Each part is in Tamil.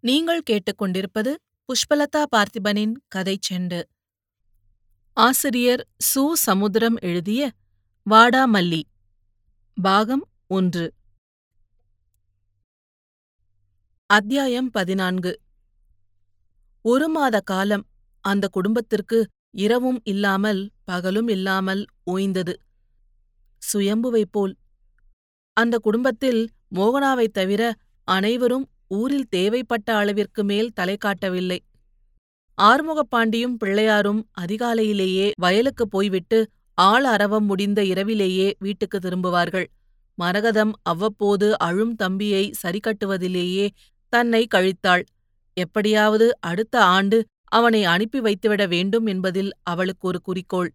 நீங்கள் கேட்டுக்கொண்டிருப்பது புஷ்பலதா பார்த்திபனின் கதைச் செண்டு. ஆசிரியர் சு. சமுத்திரம் எழுதிய வாடாமல்லி பாகம் ஒன்று. அத்தியாயம் பதினான்கு. ஒரு மாத காலம் அந்த குடும்பத்திற்கு இரவும் இல்லாமல் பகலும் இல்லாமல் ஓய்ந்தது. சுயம்புவைப் போல். அந்த குடும்பத்தில் மோகனாவைத் தவிர அனைவரும் ஊரில் தேவைப்பட்ட அளவிற்கு மேல் தலை காட்டவில்லை. ஆறுமுகப்பாண்டியும் பிள்ளையாரும் அதிகாலையிலேயே வயலுக்குப் போய்விட்டு ஆள் அரவம் முடிந்த இரவிலேயே வீட்டுக்கு திரும்புவார்கள். மரகதம் அவ்வப்போது அழும் தம்பியை சரிகட்டுவதிலேயே தன்னை கழித்தாள். எப்படியாவது அடுத்த ஆண்டு அவனை அனுப்பி வைத்துவிட வேண்டும் என்பதில் அவளுக்கு ஒரு குறிக்கோள்.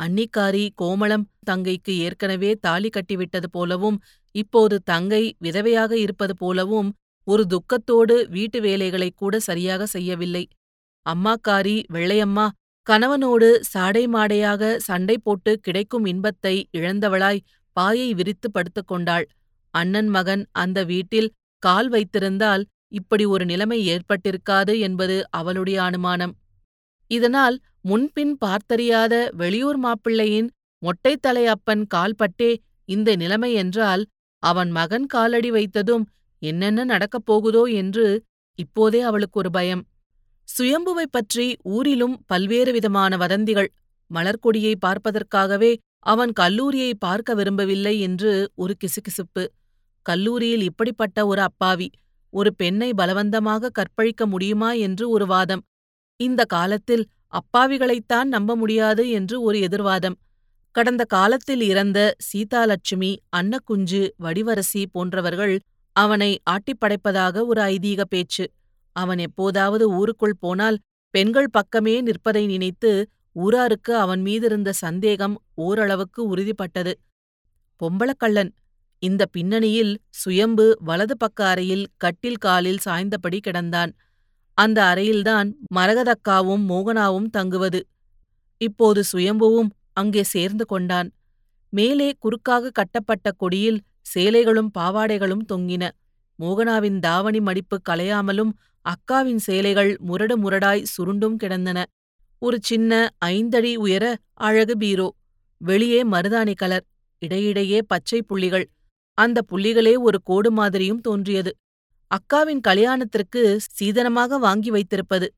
அன்னிக்காரி கோமளம் தங்கைக்கு ஏற்கனவே தாலி கட்டிவிட்டது போலவும் இப்போது தங்கை விதவையாக இருப்பது போலவும் ஒரு துக்கத்தோடு வீட்டு வேலைகளைக் கூட சரியாக செய்யவில்லை. அம்மாக்காரி வெள்ளையம்மா கணவனோடு சாடை மாடையாக சண்டை போட்டு கிடைக்கும் இன்பத்தை இழந்தவளாய் பாயை விரித்து படுத்துக் கொண்டாள். அண்ணன் மகன் அந்த வீட்டில் கால் வைத்திருந்தால் இப்படி ஒரு நிலைமை ஏற்பட்டிருக்காது என்பது அவளுடைய அனுமானம். இதனால் முன்பின் பார்த்தறியாத வெளியூர் மாப்பிள்ளையின் மொட்டைத்தலை அப்பன் கால்பட்டே இந்த நிலைமை என்றால் அவன் மகன் காலடி வைத்ததும் என்னென்ன நடக்கப் போகுதோ என்று இப்போதே அவளுக்கு ஒரு பயம். சுயம்புவைப் பற்றி ஊரிலும் பல்வேறு விதமான வதந்திகள் மலர்கொடியை பார்ப்பதற்காகவே அவன் கல்லூரியை பார்க்க விரும்பவில்லை என்று ஒரு கிசுகிசுப்பு. கல்லூரியில் இப்படிப்பட்ட ஒரு அப்பாவி ஒரு பெண்ணை பலவந்தமாக கற்பழிக்க முடியுமா என்று ஒரு வாதம். இந்த காலத்தில் அப்பாவிகளைத்தான் நம்ப முடியாது என்று ஒரு எதிர்வாதம். கடந்த காலத்தில் இறந்த சீதாலட்சுமி அன்னக்குஞ்சு வடிவரசி போன்றவர்கள் அவனை ஆட்டிப்படைப்பதாக ஒரு ஐதீக பேச்சு. அவன் எப்போதாவது ஊருக்குள் போனால் பெண்கள் பக்கமே நிற்பதை நினைத்து ஊராருக்கு அவன் மீதிருந்த சந்தேகம் ஓரளவுக்கு உறுதிப்பட்டது. பொம்பளக்கள்ளன் இந்த பின்னணியில் சுயம்பு வலது பக்க அறையில் கட்டில் காலில் சாய்ந்தபடி கிடந்தான். அந்த அறையில்தான் மரகதக்காவும் மோகனாவும் தங்குவது. இப்போது சுயம்புவும் அங்கே சேர்ந்து கொண்டான். மேலே குறுக்காக கட்டப்பட்ட கொடியில் சேலைகளும் பாவாடைகளும் தொங்கின. மோகனாவின் தாவணி மடிப்பு கலையாமலும் அக்காவின் சேலைகள் முரடு முரடாய் சுருண்டும் கிடந்தன. ஒரு சின்ன ஐந்தடி உயர அழகு பீரோ. வெளியே மருதாணி கலர் இடையிடையே பச்சை புள்ளிகள். அந்த புள்ளிகளே ஒரு கோடு மாதிரியும் தோன்றியது. அக்காவின் கல்யாணத்திற்கு சீதனமாக வாங்கி வைத்திருப்பது.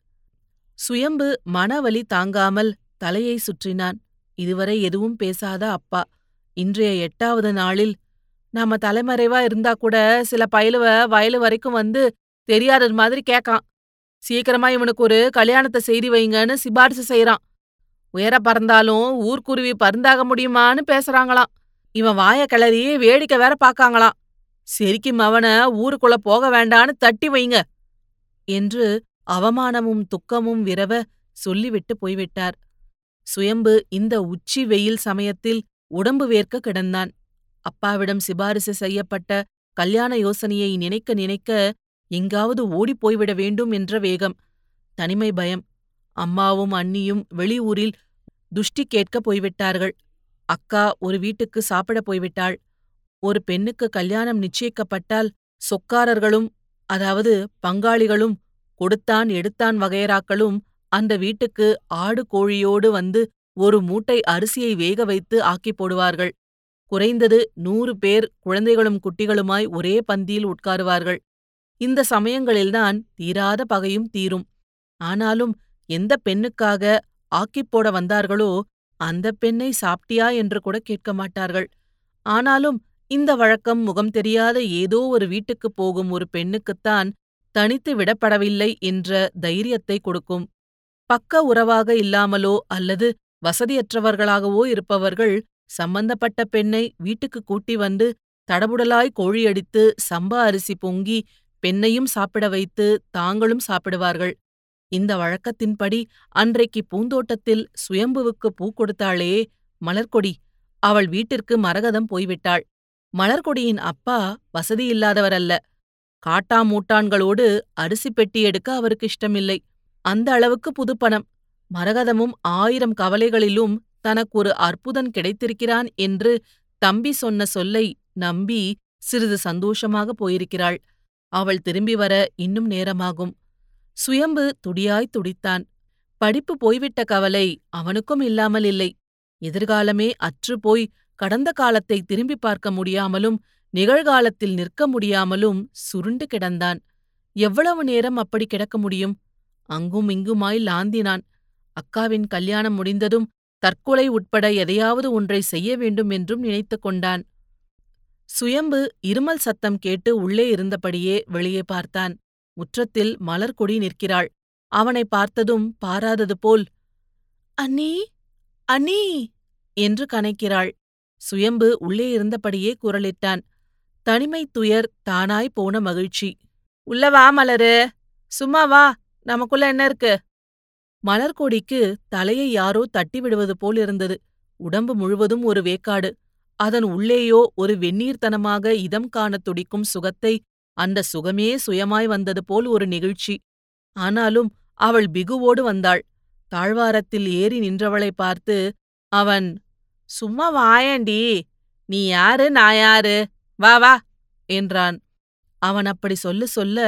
சுயம்பு மனவலி தாங்காமல் தலையை சுற்றினான். இதுவரை எதுவும் பேசாத அப்பா. இன்றைய எட்டாவது நாளில் நாம தலைமறைவா இருந்தா கூட சில பயலுவ வயலு வரைக்கும் வந்து தெரியாதது மாதிரி கேக்கான் சீக்கிரமா இவனுக்கு ஒரு கல்யாணத்தை செய்தி வைங்கன்னு சிபாரிசு செய்யறான் உயர பறந்தாலும் ஊர்க்குருவி பருந்தாக முடியுமான்னு பேசுறாங்களாம். இவன் வாய கிளறி வேடிக்கை வேற பாக்காங்களாம் செரிக்கும் அவன ஊருக்குள்ள போக வேண்டான்னு தட்டி வைங்க என்று அவமானமும் துக்கமும் விரவ சொல்லிவிட்டு போய்விட்டார். சுயம்பு இந்த உச்சி வெயில் சமயத்தில் உடம்பு வேர்க்க கிடந்தான். அப்பாவிடம் சிபாரிசு செய்யப்பட்ட கல்யாண யோசனையை நினைக்க நினைக்க எங்காவது ஓடிப் போய்விட வேண்டும் என்ற வேகம். தனிமை பயம். அம்மாவும் அண்ணியும் வெளியூரில் துஷ்டி கேட்கப் போய்விட்டார்கள். அக்கா ஒரு வீட்டுக்கு சாப்பிடப் போய்விட்டாள். ஒரு பெண்ணுக்கு கல்யாணம் நிச்சயிக்கப்பட்டால் சொக்காரர்களும் அதாவது பங்காளிகளும் கொடுத்தான் எடுத்தான் வகையராக்களும் அந்த வீட்டுக்கு ஆடு கோழியோடு வந்து ஒரு மூட்டை அரிசியை வேக வைத்து ஆக்கிப் போடுவார்கள். குறைந்தது நூறு பேர் குழந்தைகளும் குட்டிகளுமாய் ஒரே பந்தியில் உட்காருவார்கள். இந்த சமயங்களில்தான் தீராத பகையும் தீரும். ஆனாலும் எந்த பெண்ணுக்காக ஆக்கிப் போட வந்தார்களோ அந்த பெண்ணை சாப்பிட்டியா என்று கூட கேட்க மாட்டார்கள். ஆனாலும் இந்த வழக்கம் முகம் தெரியாத ஏதோ ஒரு வீட்டுக்குப் போகும் ஒரு பெண்ணுக்குத்தான் தனித்து விடப்படவில்லை என்ற தைரியத்தை கொடுக்கும். பக்க உறவாக இல்லாமலோ அல்லது வசதியற்றவர்களாகவோ இருப்பவர்கள் சம்பந்தப்பட்ட பெண்ணை வீட்டுக்கு கூட்டி வந்து தடபுடலாய் கோழியடித்து சம்பா அரிசி பொங்கி பெண்ணையும் சாப்பிட வைத்து தாங்களும் சாப்பிடுவார்கள். இந்த வழக்கத்தின்படி அன்றைக்கு பூந்தோட்டத்தில் சுயம்புவுக்கு பூ கொடுத்தாளே மலர்கொடி. அவள் வீட்டிற்கு மரகதம் போய்விட்டாள். மலர்கொடியின் அப்பா வசதியில்லாதவரல்ல காட்டாமூட்டான்களோடு அரிசி பெட்டி எடுக்க அவருக்கு இஷ்டமில்லை. அந்த அளவுக்கு புதுப்பணம். மரகதமும் ஆயிரம் கவலைகளிலும் தனக்கு ஒரு அற்புதன் கிடைத்திருக்கிறான் என்று தம்பி சொன்ன சொல்லை நம்பி சிறிது சந்தோஷமாக போயிருக்கிறாள். அவள் திரும்பி வர இன்னும் நேரமாகும். சுயம்பு துடியாய் துடித்தான். படிப்பு போய்விட்ட கவலை அவனுக்கும் இல்லாமல் இல்லை. எதிர்காலமே அற்றுப்போய் கடந்த காலத்தை திரும்பி பார்க்க முடியாமலும் நிகழ்காலத்தில் நிற்க முடியாமலும் சுருண்டு கிடந்தான். எவ்வளவு நேரம் அப்படி கிடக்க முடியும்? அங்கும் இங்குமாய் லாந்தினான். அக்காவின் கல்யாணம் முடிந்ததும் தற்கொலை உட்பட எதையாவது ஒன்றை செய்ய வேண்டும் என்றும் நினைத்துக் கொண்டான். சுயம்பு இருமல் சத்தம் கேட்டு உள்ளே இருந்தபடியே வெளியே பார்த்தான். முற்றத்தில் மலர்கொடி நிற்கிறாள். அவனை பார்த்ததும் பாராதது போல் அண்ணி அண்ணி! என்று கனைக்கிறாள். சுயம்பு உள்ளே இருந்தபடியே குரலிட்டான். தனிமை துயர் தானாய் போன மகிழ்ச்சி. உள்ள வா மலரு. சும்மா வா. நமக்குள்ள என்ன இருக்கு? மலர்கொடிக்கு தலையை யாரோ தட்டி விடுவது போல் இருந்தது உடம்பு முழுவதும் ஒரு வேக்காடு. அதன் உள்ளேயோ ஒரு வெந்நீர்த்தனமாக இதம் காணத் துடிக்கும் சுகத்தை அந்த சுகமே சுயமாய் வந்தது போல் ஒரு நிகழ்ச்சி. ஆனாலும் அவள் பிகுவோடு வந்தாள். தாழ்வாரத்தில் ஏறி நின்றவளை பார்த்து அவன் சும்மா வாயேண்டி. நீ யாரு? நான் யாரு? வா வா என்றான். அவன் அப்படி சொல்ல சொல்ல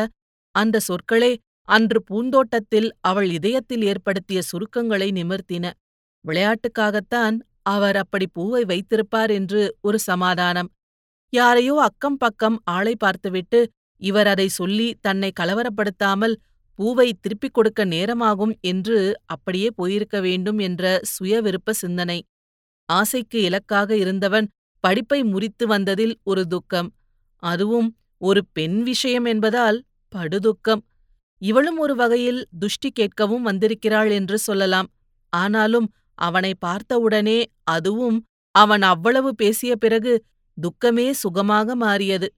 அந்த சொற்களே அன்று பூந்தோட்டத்தில் அவள் இதயத்தில் ஏற்படுத்திய சுருக்கங்களை நிமிர்த்தின. விளையாட்டுக்காகத்தான் அவர் அப்படி பூவை வைத்திருப்பார் என்று ஒரு சமாதானம். யாரையோ அக்கம் பக்கம் ஆளை பார்த்துவிட்டு இவர் அதை சொல்லி தன்னை கலவரப்படுத்தாமல் பூவை திருப்பிக் கொடுக்க நேரமாகும் என்று அப்படியே போயிருக்க வேண்டும் என்ற சுய விருப்ப சிந்தனை. ஆசைக்கு இலக்காக இருந்தவன் படிப்பை முறித்து வந்ததில் ஒரு துக்கம். அதுவும் ஒரு பெண் விஷயம் என்பதால் படுதுக்கம். இவளும் ஒரு வகையில் துஷ்டி கேட்கவும் வந்திருக்கிறாள் என்று சொல்லலாம். ஆனாலும் அவனை பார்த்தவுடனே அதுவும் அவன் அவ்வளவு பேசிய பிறகு துக்கமே சுகமாக மாறியது.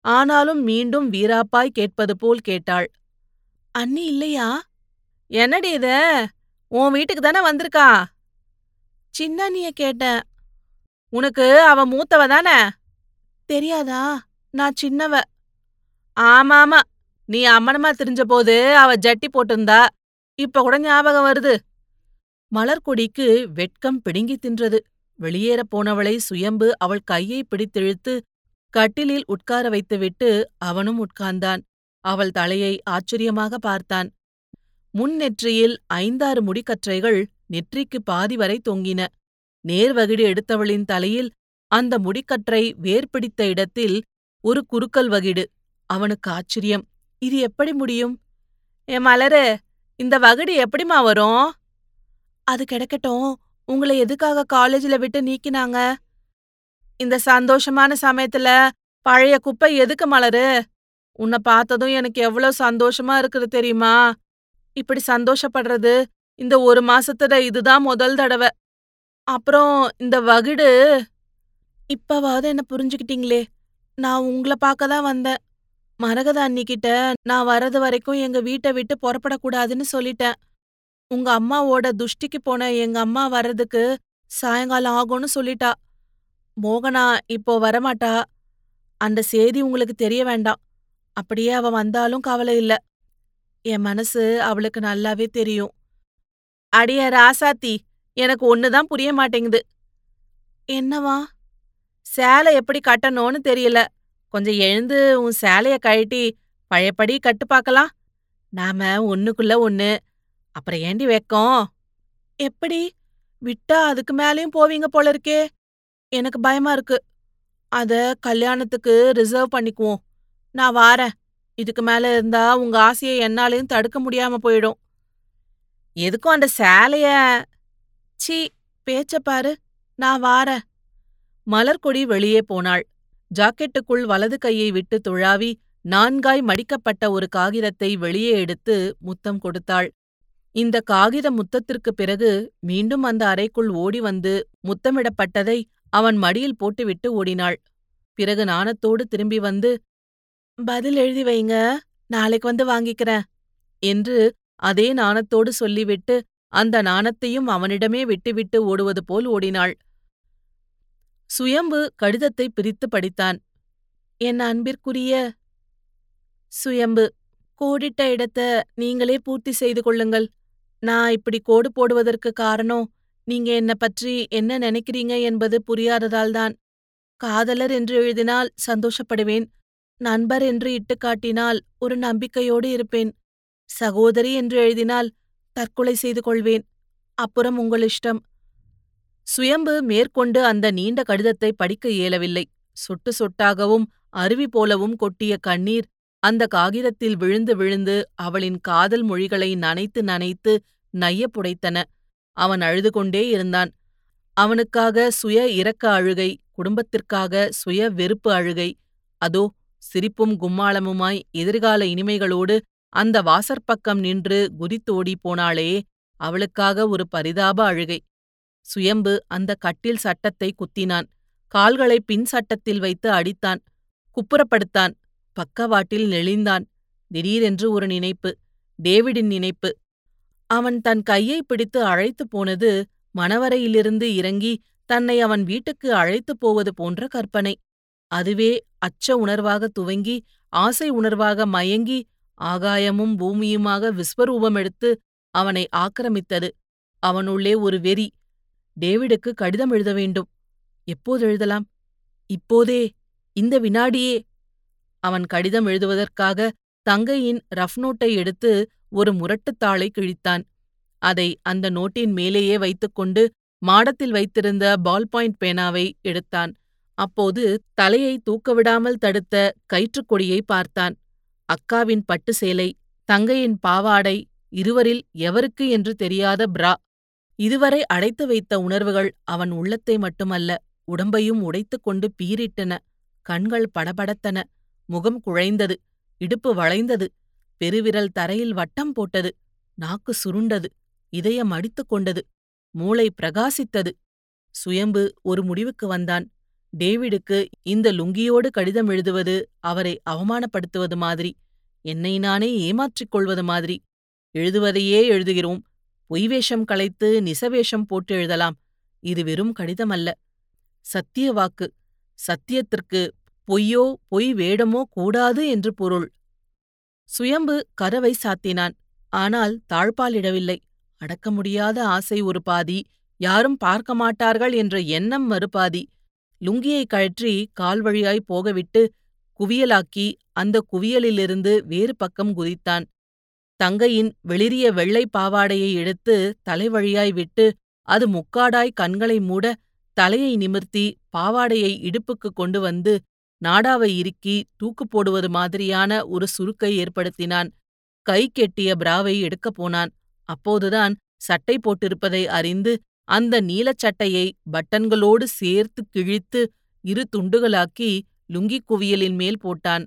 ஆனாலும் மீண்டும் வீராப்பாய் கேட்பது போல் கேட்டாள். அண்ணி இல்லையா? என்னடி இது? உன் வீட்டுக்கு தானே வந்திருக்கா? சின்ன அண்ணிய கேட்டேன். உனக்கு அவ மூத்தவ தானே? தெரியாதா? நான் சின்னவ. ஆமாமா. நீ அம்மனமா தெரிஞ்ச போது அவ ஜட்டி போட்டிருந்தா இப்ப கூட ஞாபகம் வருது. மலர்கொடிக்கு வெட்கம் பிடுங்கி தின்றது. வெளியேறப் போனவளை சுயம்பு அவள் கையை பிடித்திழுத்து கட்டிலில் உட்கார வைத்துவிட்டு அவனும் உட்கார்ந்தான். அவள் தலையை ஆச்சரியமாக பார்த்தான். முன் நெற்றியில் ஐந்தாறு முடிக்கற்றைகள் நெற்றிக்கு பாதி வரை தொங்கின. நேர்வகிடு எடுத்தவளின் தலையில் அந்த முடிக்கற்றை வேர்பிடித்த இடத்தில் ஒரு குறுக்கல் வகிடு. அவனுக்கு ஆச்சரியம். இது எப்படி முடியும்? என் மலரு இந்த வகுடு எப்படிமா வரும்? அது கிடக்கட்டும். உங்களை எதுக்காக காலேஜ்ல விட்டு நீக்கினாங்க? இந்த சந்தோஷமான சமயத்துல பழைய குப்பை எதுக்கு மலரு? உன்னை பார்த்ததும் எனக்கு எவ்வளோ சந்தோஷமா இருக்குது தெரியுமா? இப்படி சந்தோஷப்படுறது இந்த ஒரு மாசத்துல இதுதான் முதல் தடவை. அப்புறம் இந்த வகுடு இப்பவாவது என்ன புரிஞ்சுக்கிட்டீங்களே? நான் உங்களை பார்க்க தான் வந்தேன். மரகத அன்னிக்கிட்ட நான் வரது வரைக்கும் எங்க வீட்டை விட்டு புறப்படக்கூடாதுன்னு சொல்லிட்டேன். உங்க அம்மாவோட துஷ்டிக்கு போன எங்க அம்மா வர்றதுக்கு சாயங்காலம் ஆகும்னு சொல்லிட்டா. மோகனா இப்போ வரமாட்டா. அந்த செய்தி உங்களுக்கு தெரிய வேண்டாம். அப்படியே அவ வந்தாலும் கவலை இல்ல. என் மனசு அவளுக்கு நல்லாவே தெரியும். அடிய ராசாத்தி எனக்கு ஒண்ணுதான் புரிய மாட்டேங்குது. என்னவா? சேலை எப்படி கட்டணும்னு தெரியல. கொஞ்சம் எழுந்து உன் சேலைய கழட்டி பழையபடி கட்டு பார்க்கலாம் நாம ஒன்னுக்குள்ள ஒன்னு அப்புறம் ஏண்டி வைக்கோம்? எப்படி? விட்டா அதுக்கு மேலயும் போவீங்க போல இருக்கே. எனக்கு பயமா இருக்கு. அத கல்யாணத்துக்கு ரிசர்வ் பண்ணிக்குவோம். நான் வாரேன். இதுக்கு மேல இருந்தா உங்க ஆசையை என்னாலையும் தடுக்க முடியாம போயிடும். எதுக்கும் அந்த சேலைய? சீ பேச்ச பாரு. நான் வாரேன். மலர்கொடி வெளியே போனாள். ஜாக்கெட்டுக்குள் வலது கையை விட்டு துழாவி நான்காய் மடிக்கப்பட்ட ஒரு காகிதத்தை வெளியே எடுத்து முத்தம் கொடுத்தாள். இந்த காகித முத்தத்திற்குப் பிறகு மீண்டும் அந்த அறைக்குள் ஓடி வந்து முத்தமிடப்பட்டதை அவன் மடியில் போட்டுவிட்டு ஓடினாள். பிறகு நாணத்தோடு திரும்பி வந்து பதில் எழுதி வைங்க நாளைக்கு வந்து வாங்கிக்கிறேன் என்று அதே நாணத்தோடு சொல்லிவிட்டு அந்த நாணத்தையும் அவனிடமே விட்டுவிட்டு ஓடுவது போல் ஓடினாள். சுயம்பு கடிதத்தை பிரித்து படித்தான். என் அன்பிற்குரிய சுயம்பு கோடிட்ட இடத்த நீங்களே பூர்த்தி செய்து கொள்ளுங்கள். நான் இப்படி கோடு போடுவதற்கு காரணம் நீங்க என்ன பற்றி என்ன நினைக்கிறீங்க என்பது புரியாததால்தான் காதலர் என்று எழுதினால் சந்தோஷப்படுவேன். நண்பர் என்று இட்டு காட்டினால் ஒரு நம்பிக்கையோடு இருப்பேன். சகோதரி என்று எழுதினால் தற்கொலை செய்து கொள்வேன். அப்புறம் உங்கள் இஷ்டம். சுயம்பு மேற்கொண்டு அந்த நீண்ட கடிதத்தை படிக்க இயலவில்லை. சொட்டு சொட்டாகவும் அருவி போலவும் கொட்டிய கண்ணீர் அந்த காகிதத்தில் விழுந்து விழுந்து அவளின் காதல் மொழிகளை நனைத்து நனைத்து நையப்புடைத்தன அவன் அழுது கொண்டே இருந்தான். அவனுக்காக சுய இரக்க அழுகை குடும்பத்திற்காக சுய வெறுப்பு அழுகை. அதோ சிரிப்பும் கும்மாளமுமாய் எதிர்கால இனிமைகளோடு அந்த வாசற்பக்கம் நின்று குதித்தோடி போனாளே அவளுக்காக ஒரு பரிதாப அழுகை. சுயம்பு அந்த கட்டில் சட்டத்தை குத்தினான். கால்களை பின் சட்டத்தில் வைத்து அடித்தான். குப்புறப்படுத்தான். பக்கவாட்டில் நெளிந்தான். திடீரென்று ஒரு நினைப்பு. டேவிடின் நினைப்பு. அவன் தன் கையை பிடித்து அழைத்துப் போனது மணவரையிலிருந்து இறங்கி தன்னை அவன் வீட்டுக்கு அழைத்துப் போவது போன்ற கற்பனை. அதுவே அச்ச உணர்வாக துவங்கி ஆசை உணர்வாக மயங்கி ஆகாயமும் பூமியுமாக விஸ்வரூபமெடுத்து அவனை ஆக்கிரமித்தது. அவனுள்ளே ஒரு வெறி. டேவிடுக்கு கடிதம் எழுத வேண்டும். எப்போது எழுதலாம்? இப்போதே இந்த வினாடியே. அவன் கடிதம் எழுதுவதற்காக தங்கையின் ரஃப் நோட்டை எடுத்து ஒரு முரட்டுத்தாளை கிழித்தான். அதை அந்த நோட்டின் மேலேயே வைத்துக்கொண்டு மாடத்தில் வைத்திருந்த பால் பாயிண்ட் பேனாவை எடுத்தான். அப்போது தலையை தூக்கவிடாமல் தடுத்த கயிற்றுக்கொடியை பார்த்தான். அக்காவின் பட்டு சேலை தங்கையின் பாவாடை இருவரில் எவருக்கு என்று தெரியாத பிரா இதுவரை அடைத்து வைத்த உணர்வுகள் அவன் உள்ளத்தை மட்டுமல்ல உடம்பையும் உடைத்துக் கொண்டு பீரிட்டன கண்கள் படபடத்தன. முகம் குழைந்தது. இடுப்பு வளைந்தது. பெருவிரல் தரையில் வட்டம் போட்டது. நாக்கு சுருண்டது. இதயம் அடித்துக் கொண்டது. மூளை பிரகாசித்தது. சுயம்பு ஒரு முடிவுக்கு வந்தான். டேவிடுக்கு இந்த லுங்கியோடு கடிதம் எழுதுவது அவரை அவமானப்படுத்துவது மாதிரி என்னை நானே ஏமாற்றிக் கொள்வது மாதிரி. எழுதுவதையே எழுதுகிறோம். பொய்வேஷம் களைத்து நிசவேஷம் போட்டு எழுதலாம். இது வெறும் கடிதமல்ல. சத்திய வாக்கு. சத்தியத்திற்கு பொய்யோ பொய் வேடமோ கூடாது என்று பொருள். சுயம்பு கதவை சாத்தினான். ஆனால் தாழ்பாலிடவில்லை அடக்க முடியாத ஆசை ஒரு பாதி. யாரும் பார்க்க மாட்டார்கள் என்ற எண்ணம் மறுபாதி லுங்கியை கழற்றி கால்வழியாய் போகவிட்டு குவியலாக்கி அந்த குவியலிலிருந்து வேறு பக்கம் குதித்தான். தங்கையின் வெளிரிய வெள்ளைப் பாவாடையை எடுத்து தலைவழியாய் விட்டு அது முக்காடாய் கண்களை மூட தலையை நிமிர்த்தி பாவாடையை இடுப்புக்கு கொண்டு வந்து நாடாவை இறுக்கி தூக்கு போடுவது மாதிரியான ஒரு சுருக்கை ஏற்படுத்தினான். கை கெட்டிய பிராவை எடுக்கப் போனான். அப்போதுதான் சட்டை போட்டிருப்பதை அறிந்து அந்த நீலச் சட்டையை பட்டன்களோடு சேர்த்து கிழித்து இரு துண்டுகளாக்கி லுங்கிக் குவியலின் மேல் போட்டான்.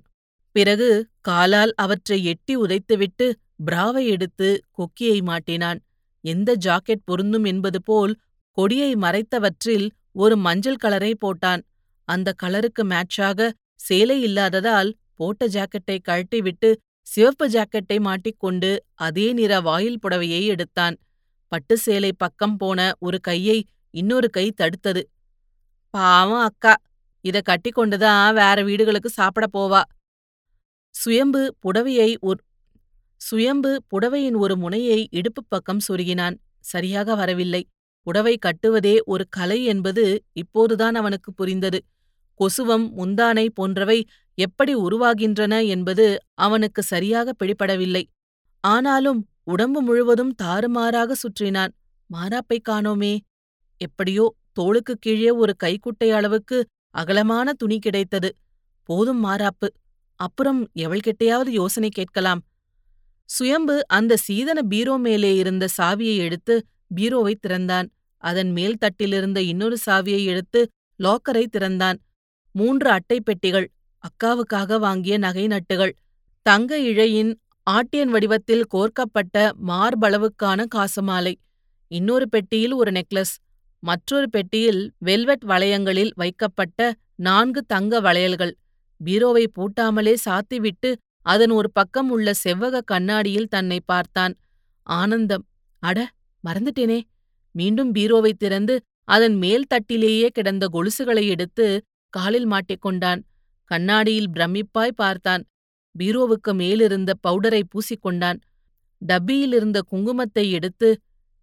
பிறகு காலால் அவற்றை எட்டி உதைத்துவிட்டு பிராவை எடுத்து கொக்கியை மாட்டினான். எந்த ஜாக்கெட் பொருந்தும் என்பது போல் கொடியை மறைத்தவற்றில் ஒரு மஞ்சள் கலரை போட்டான். அந்த கலருக்கு மேட்சாக சேலை இல்லாததால் போட்ட ஜாக்கெட்டை கழட்டிவிட்டு சிவப்பு ஜாக்கெட்டை மாட்டிக்கொண்டு அதே நிற வாயில் புடவையை எடுத்தான். பட்டு சேலை பக்கம் போன ஒரு கையை இன்னொரு கை தடுத்தது. பாவம் அக்கா இத கட்டிக்கொண்டுதான் வேற வீடுகளுக்கு சாப்பிட போவா. சுயம்பு புடவையை ஒரு சுயம்பு புடவையின் ஒரு முனையை இடுப்புப் பக்கம் சொருகினான். சரியாக வரவில்லை. புடவை கட்டுவதே ஒரு கலை என்பது இப்போதுதான் அவனுக்கு புரிந்தது. கொசுவம் முந்தானை போன்றவை எப்படி உருவாகின்றன என்பது அவனுக்கு சரியாக பிடிபடவில்லை. ஆனாலும் உடம்பு முழுவதும் தாறுமாறாக சுற்றினான். மாராப்பை காணோமே. எப்படியோ தோளுக்கு கீழே ஒரு கைக்குட்டை அளவுக்கு அகலமான துணி கிடைத்தது. போதும் மாறாப்பு. அப்புறம் எவள்கிட்டையாவது யோசனை கேட்கலாம். சுயம்பு அந்த சீதன பீரோ மேலே இருந்த சாவியை எடுத்து பீரோவை திறந்தான். அதன் மேல் தட்டிலிருந்த இன்னொரு சாவியை எடுத்து லாக்கரை திறந்தான். மூன்று அட்டை பெட்டிகள் அக்காவுக்காக வாங்கிய நகை நட்டுகள் தங்க இழையின் ஆட்டியன் வடிவத்தில் கோர்க்கப்பட்ட மார்பளவுக்கான காசுமாலை இன்னொரு பெட்டியில் ஒரு நெக்லஸ் மற்றொரு பெட்டியில் வெல்வெட் வளையங்களில் வைக்கப்பட்ட நான்கு தங்க வளையல்கள். பீரோவை பூட்டாமலே சாத்திவிட்டு அதன் ஒரு பக்கம் உள்ள செவ்வக கண்ணாடியில் தன்னை பார்த்தான். ஆனந்தம். அட மறந்துட்டேனே. மீண்டும் பீரோவை திறந்து அதன் மேல் தட்டிலேயே கிடந்த கொலுசுகளை எடுத்து காலில் மாட்டிக்கொண்டான் கண்ணாடியில் பிரமிப்பாய் பார்த்தான். பீரோவுக்கு மேலிருந்த பவுடரை பூசிக்கொண்டான் டப்பியிலிருந்த குங்குமத்தை எடுத்து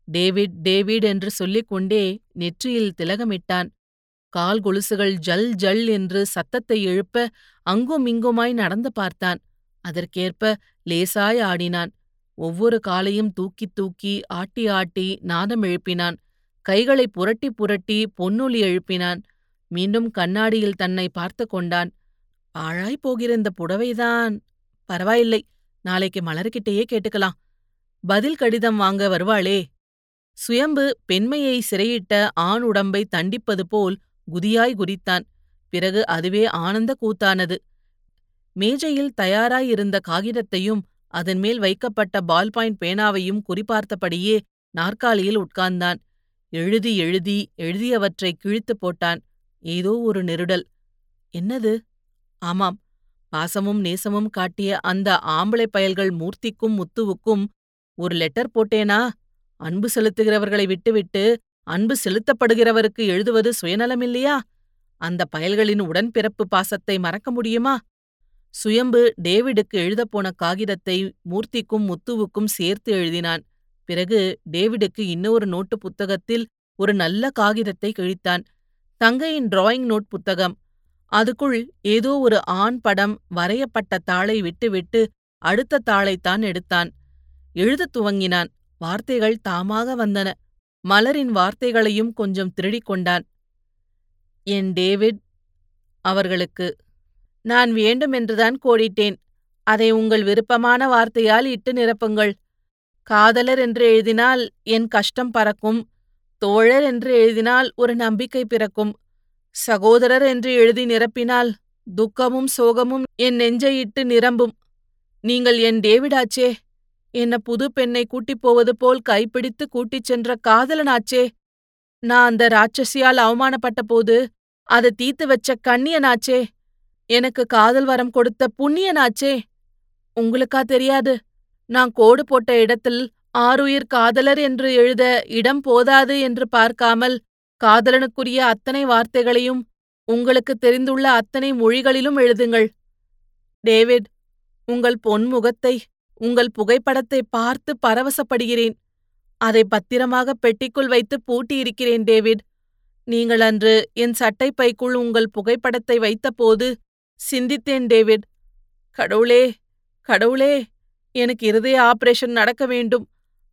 டேவிட் டேவிட் என்று சொல்லிக் கொண்டே நெற்றியில் திலகமிட்டான். கால் கொலுசுகள் ஜல் ஜல் என்று சத்தத்தை எழுப்ப அங்கும் இங்குமாய் நடந்து பார்த்தான். அதற்கேற்ப லேசாய் ஆடினான். ஒவ்வொரு காலையும் தூக்கி தூக்கி ஆட்டி ஆட்டி நாதம் எழுப்பினான். கைகளை புரட்டி புரட்டி பொன்னொலி எழுப்பினான். மீண்டும் கண்ணாடியில் தன்னை பார்த்து கொண்டான். பாழாய் போகிற இந்த புடவைதான். பரவாயில்லை நாளைக்கு மலர்கிட்டயே கேட்டுக்கலாம். பதில் கடிதம் வாங்க வருவாளே. சுயம்பு பெண்மையை சிறையிட்ட ஆண் உடம்பை தண்டிப்பது போல் குதியாய் குதித்தான். பிறகு அதுவே ஆனந்த கூத்தானது. மேஜையில் தயாராயிருந்த காகிதத்தையும் அதன் மேல் வைக்கப்பட்ட பால் பாயிண்ட் பேனாவையும் குறிபார்த்தபடியே நாற்காலியில் உட்கார்ந்தான். எழுதி எழுதி எழுதியவற்றை கிழித்துப் போட்டான். ஏதோ ஒரு நெருடல். என்னது? ஆமாம். பாசமும் நேசமும் காட்டிய அந்த ஆம்பளை பயல்கள் மூர்த்திக்கும் முத்துவுக்கும் ஒரு லெட்டர் போட்டேனா? அன்பு செலுத்துகிறவர்களை விட்டுவிட்டு அன்பு செலுத்தப்படுகிறவருக்கு எழுதுவது சுயநலமில்லையா? அந்த பயல்களின் உடன்பிறப்பு பாசத்தை மறக்க முடியுமா? சுயம்பு டேவிடுக்கு எழுதப்போன காகிதத்தை மூர்த்திக்கும் முத்துவுக்கும் சேர்த்து எழுதினான். பிறகு டேவிடுக்கு இன்னொரு நோட்டு புத்தகத்தில் ஒரு நல்ல காகிதத்தை கிழித்தான். தங்கையின் டிராயிங் நோட் புத்தகம். அதுக்குள் ஏதோ ஒரு ஆண் படம் வரையப்பட்ட தாளை விட்டுவிட்டு அடுத்த தாளைத்தான் எடுத்தான். எழுதத் துவங்கினான். வார்த்தைகள் தாமாக வந்தன. மலரின் வார்த்தைகளையும் கொஞ்சம் திருடிக் கொண்டான். என் டேவிட் அவர்களுக்கு நான் வேண்டுமென்றுதான் கோடிட்டேன். அதை உங்கள் விருப்பமான வார்த்தையால் இட்டு நிரப்புங்கள். காதலர் என்று எழுதினால் என் கஷ்டம் பறக்கும். தோழர் என்று எழுதினால் ஒரு நம்பிக்கை பிறக்கும். சகோதரர் என்று எழுதி நிரப்பினால் துக்கமும் சோகமும் என் நெஞ்சை இட்டு நிரம்பும். நீங்கள் என் டேவிடாச்சே என்ன புது பெண்ணை கூட்டிப் போவது போல் கைப்பிடித்து கூட்டிச் சென்ற காதலனாச்சே. நான் அந்த ராட்சசியால் அவமானப்பட்ட போது அதை தீத்து வச்ச கண்ணியனாச்சே. எனக்கு காதல் வரம் கொடுத்த புண்ணியனாச்சே. உங்களுக்கா தெரியாது. நான் கோடு போட்ட இடத்தில் ஆருயிர் காதலர் என்று எழுத இடம் போதாது என்று பார்க்காமல் காதலனுக்குரிய அத்தனை வார்த்தைகளையும் உங்களுக்கு தெரிந்துள்ள அத்தனை மொழிகளிலும் எழுதுங்கள். டேவிட் உங்கள் பொன்முகத்தை உங்கள் புகைப்படத்தை பார்த்து பரவசப்படுகிறேன். அதை பத்திரமாக பெட்டிக்குள் வைத்து பூட்டியிருக்கிறேன் டேவிட். நீங்கள் அன்று என் சட்டைப்பைக்குள் உங்கள் புகைப்படத்தை வைத்தபோது சிந்தித்தேன் டேவிட். கடவுளே கடவுளே எனக்கு இருதய ஆபரேஷன் நடக்க வேண்டும்.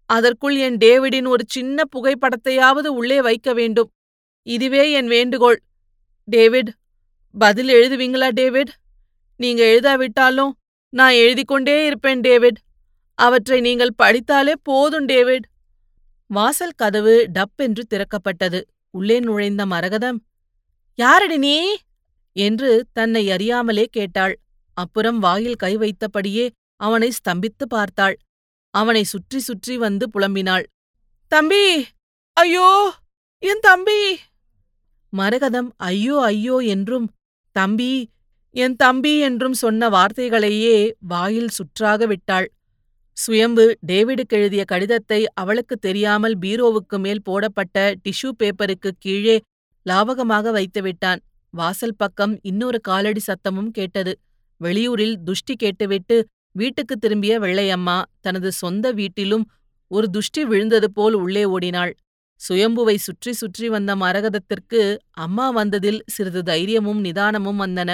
அதற்குள் என் டேவிடின் ஒரு சின்ன புகைப்படத்தையாவது உள்ளே வைக்க வேண்டும். இதுவே என் வேண்டுகோள். டேவிட் பதில் எழுதுவீங்களா டேவிட்? நீங்க எழுதாவிட்டாலும் நான் எழுதிக் கொண்டே இருப்பேன் டேவிட். அவற்றை நீங்கள் படித்தாலே போதும் டேவிட். வாசல் கதவு டப் என்று திறக்கப்பட்டது. உள்ளே நுழைந்த மரகதம் யாரடி நீ? என்று தன்னை அறியாமலே கேட்டாள். அப்புறம் வாயில் கை வைத்தபடியே அவனை ஸ்தம்பித்து பார்த்தாள். அவனை சுற்றி சுற்றி வந்து புலம்பினாள். தம்பி! ஐயோ! என் தம்பி! மரகதம் ஐயோ ஐயோ என்றும் தம்பி! என் தம்பி என்றும் சொன்ன வார்த்தைகளையே வாயில் சுற்றாக விட்டாள். சுயம்பு டேவிடுக்கு எழுதிய கடிதத்தை அவளுக்கு தெரியாமல் பீரோவுக்கு மேல் போடப்பட்ட டிஷ்யூ பேப்பருக்கு கீழே லாவகமாக வைத்துவிட்டான். வாசல் பக்கம் இன்னொரு காலடி சத்தமும் கேட்டது. வெளியூரில் துஷ்டி கேட்டுவிட்டு வீட்டுக்கு திரும்பிய வெள்ளையம்மா தனது சொந்த வீட்டிலும் ஒரு துஷ்டி விழுந்தது போல் உள்ளே ஓடினாள். சுயம்புவை சுற்றி சுற்றி வந்த மரகதத்திற்கு அம்மா வந்ததில் சிறிது தைரியமும் நிதானமும் வந்தன.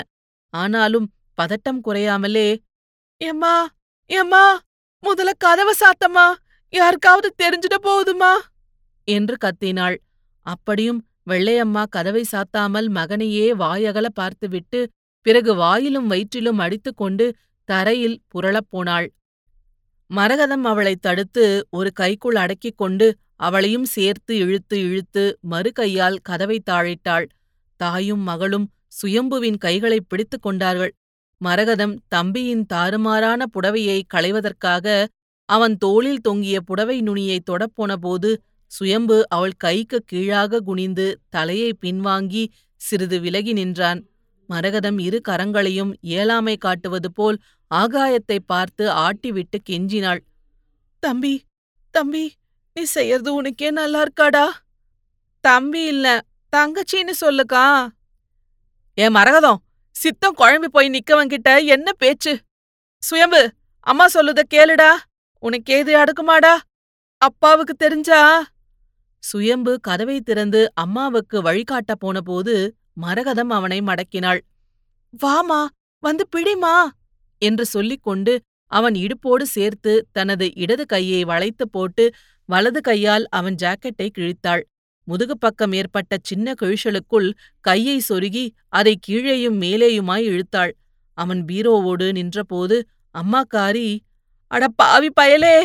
ஆனாலும் பதட்டம் குறையாமலே எம்மா எம்மா முதல்ல கதவ சாத்தம்மா யாருக்காவது தெரிஞ்சிட போகுதுமா என்று கத்தினாள். அப்படியும் வெள்ளையம்மா கதவை சாத்தாமல் மகனையே வாயகல பார்த்துவிட்டு பிறகு வாயிலும் வயிற்றிலும் அடித்துக்கொண்டு தரையில் புரளப் போனாள். மரகதம் அவளைத் தடுத்து ஒரு கைக்குள் அடக்கிக் கொண்டு அவளையும் சேர்த்து இழுத்து இழுத்து மறு கையால் கதவை தாழிட்டாள். தாயும் மகளும் சுயம்புவின் கைகளைப் பிடித்துக் கொண்டார்கள். மரகதம் தம்பியின் தாறுமாறான புடவையை களைவதற்காக அவன் தோளில் தொங்கிய புடவை நுனியை தொடப்போனபோது சுயம்பு அவள் கைக்கு கீழாக குனிந்து தலையை பின்வாங்கி சிறிது விலகி நின்றான். மரகதம் இரு கரங்களையும் இயலாமை காட்டுவது போல் ஆகாயத்தை பார்த்து ஆட்டிவிட்டு கெஞ்சினாள். தம்பி தம்பி நீ செய்யறது உனக்கே நல்லா இருக்காடா? தம்பி இல்ல தங்கச்சின்னு சொல்லுக்கா. ஏ மரகதம் சித்தம் குழம்பி போய் நிக்கவங்கிட்ட என்ன பேச்சு? சுயம்பு அம்மா சொல்லுத கேளுடா. உனக்கு ஏது அடுக்குமாடா. அப்பாவுக்கு தெரிஞ்சா சுயம்பு கதவை திறந்து அம்மாவுக்கு வழிகாட்டப் போனபோது மரகதம் அவனை மடக்கினாள். வாமா வந்து பிடிமா? என்று சொல்லிக்கொண்டு அவன் இடுப்போடு சேர்த்து தனது இடது கையை வளைத்து போட்டு வலது கையால் அவன் ஜாக்கெட்டை கிழித்தாள். முதுகுப் பக்கம் ஏற்பட்ட சின்ன கிழிச்சலுக்குள் கையை சொருகி அதை கீழேயும் மேலேயுமாய் இழுத்தாள். அவன் பீரோவோடு நின்றபோது அம்மாக்காரி அட பாவி பயலே!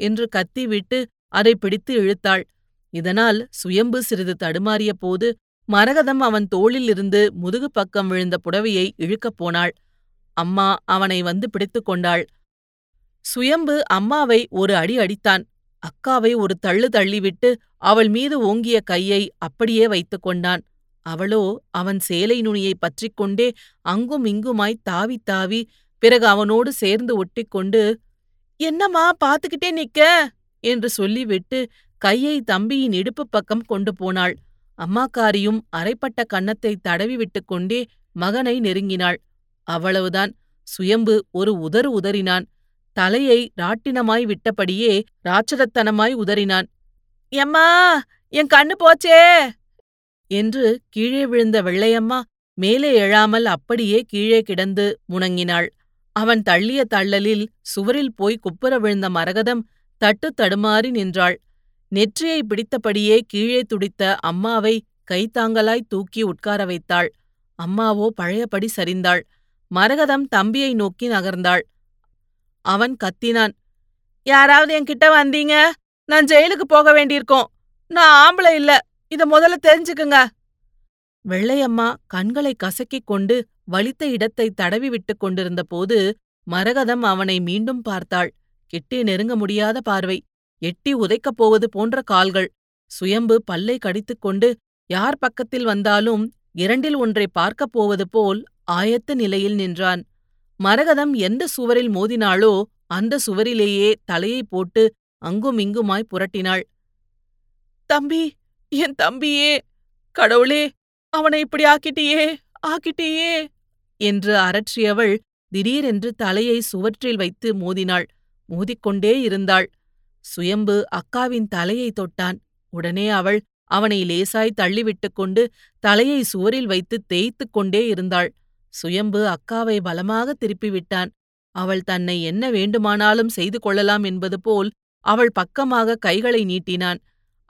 என்று கத்திவிட்டு அதை பிடித்து இழுத்தாள். இதனால் சுயம்பு சிறிது தடுமாறிய போது மரகதம் அவன் தோளில் இருந்து முதுகு பக்கம் விழுந்த புடவையை இழுக்கப் போனாள். அம்மா அவனை வந்து பிடித்துக் கொண்டாள். சுயம்பு அம்மாவை ஒரு அடி அடித்தான். அக்காவை ஒரு தள்ளு தள்ளிவிட்டு அவள் மீது ஓங்கிய கையை அப்படியே வைத்துக் கொண்டான். அவளோ அவன் சேலை நுனியை பற்றிக் கொண்டே அங்கும் இங்குமாய் தாவி தாவி பிறகு அவனோடு சேர்ந்து ஒட்டிக்கொண்டு என்னம்மா பாத்துக்கிட்டே நிக்க என்று சொல்லிவிட்டு கையை தம்பியின் இடுப்புப் பக்கம் கொண்டு போனாள். அம்மாக்காரியும் அரைப்பட்ட கன்னத்தை தடவி விட்டுக் கொண்டே மகனை நெருங்கினாள். அவ்வளவுதான். சுயம்பு ஒரு உதறு உதறினான். தலையை ராட்டினமாய் விட்டபடியே ராட்சதத்தனமாய் உதறினான். எம்மா என் கண்ணு போச்சே! என்று கீழே விழுந்த வெள்ளையம்மா மேலே எழாமல் அப்படியே கீழே கிடந்து முணங்கினாள். அவன் தள்ளிய தள்ளலில் சுவரில் போய் குப்புற விழுந்த மரகதம் தட்டு தடுமாறி நின்றாள். நெற்றியை பிடித்தபடியே கீழே துடித்த அம்மாவை கைத்தாங்கலாய் தூக்கி உட்கார வைத்தாள். அம்மாவோ பழையபடி சரிந்தாள். மரகதம் தம்பியை நோக்கி நகர்ந்தாள். அவன் கத்தினான் யாராவது என்கிட்ட வந்தீங்க? நான் ஜெயிலுக்கு போக வேண்டியிருக்கோம். நான் ஆம்பளை இல்ல. இத முதல்ல தெரிஞ்சுக்குங்க. வெள்ளையம்மா கண்களை கசக்கிக் கொண்டு வலித்த இடத்தை தடவி விட்டுக் கொண்டிருந்த போது மரகதம் அவனை மீண்டும் பார்த்தாள். கிட்டே நெருங்க முடியாத பார்வை. எட்டி உதைக்கப் போவது போன்ற கால்கள். சுயம்பு பல்லை கடித்துக்கொண்டு யார் பக்கத்தில் வந்தாலும் இரண்டில் ஒன்றை பார்க்கப் போவது போல் ஆயத்த நிலையில் நின்றான். மரகதம் எந்த சுவரில் மோதினாளோ அந்த சுவரிலேயே தலையை போட்டு அங்குமிங்குமாய் புரட்டினாள். தம்பி என் தம்பியே கடவுளே அவனை இப்படி ஆக்கிட்டியே ஆக்கிட்டியே என்று அரற்றியவள் திடீரென்று தலையை சுவற்றில் வைத்து மோதினாள். மோதிக்கொண்டே இருந்தாள். சுயம்பு அக்காவின் தலையை தொட்டான். உடனே அவள் அவனை லேசாய் தள்ளிவிட்டுக் கொண்டு தலையை சுவரில் வைத்து தேய்த்துக் கொண்டே இருந்தாள். சுயம்பு அக்காவை பலமாக திருப்பிவிட்டான். அவள் தன்னை என்ன வேண்டுமானாலும் செய்து கொள்ளலாம் என்பது போல் அவள் பக்கமாக கைகளை நீட்டினான்.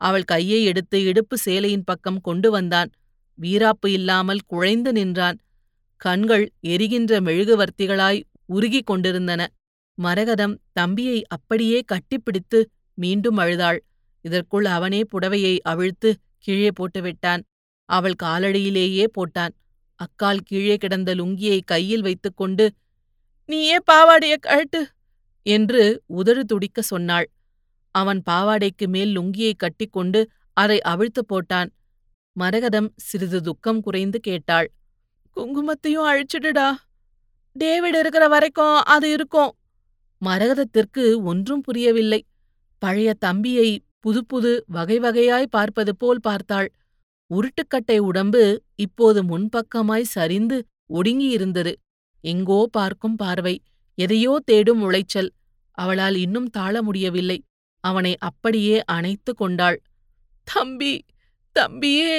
அவள் கையை எடுத்து இடுப்பு சேலையின் பக்கம் கொண்டு வந்தான். வீராப்பு இல்லாமல் குழைந்து நின்றான். கண்கள் எரிகின்ற மெழுகுவர்த்திகளாய் உருகிக் கொண்டிருந்தன. மரகதம் தம்பியை அப்படியே கட்டிப்பிடித்து மீண்டும் அழுதாள். இதற்குள் அவனே புடவையை அவிழ்த்து கீழே போட்டுவிட்டான் அவள் காலடியிலேயே போட்டான். அக்கால் கீழே கிடந்த லுங்கியை கையில் வைத்துக்கொண்டு நீயே பாவாடைய கழட்டு என்று உதறு துடிக்க சொன்னாள். அவன் பாவாடைக்கு மேல் லுங்கியை கட்டிக்கொண்டு அதை அவிழ்த்து போட்டான். மரகதம் சிறிது துக்கம் குறைந்து கேட்டாள். குங்குமத்தையும் அழிச்சிடுடா. டேவிட் இருக்கிற வரைக்கும் அது இருக்கும். மரகதத்திற்கு ஒன்றும் புரியவில்லை. பழைய தம்பியை புதுப்புது வகை வகையாய் பார்ப்பது போல் பார்த்தாள். உருட்டுக்கட்டை உடம்பு இப்போது முன்பக்கமாய் சரிந்து ஒடுங்கியிருந்தது. எங்கோ பார்க்கும் பார்வை எதையோ தேடும் உளைச்சல். அவளால் இன்னும் தாழ முடியவில்லை. அவனை அப்படியே அணைத்து கொண்டாள். தம்பி தம்பியே!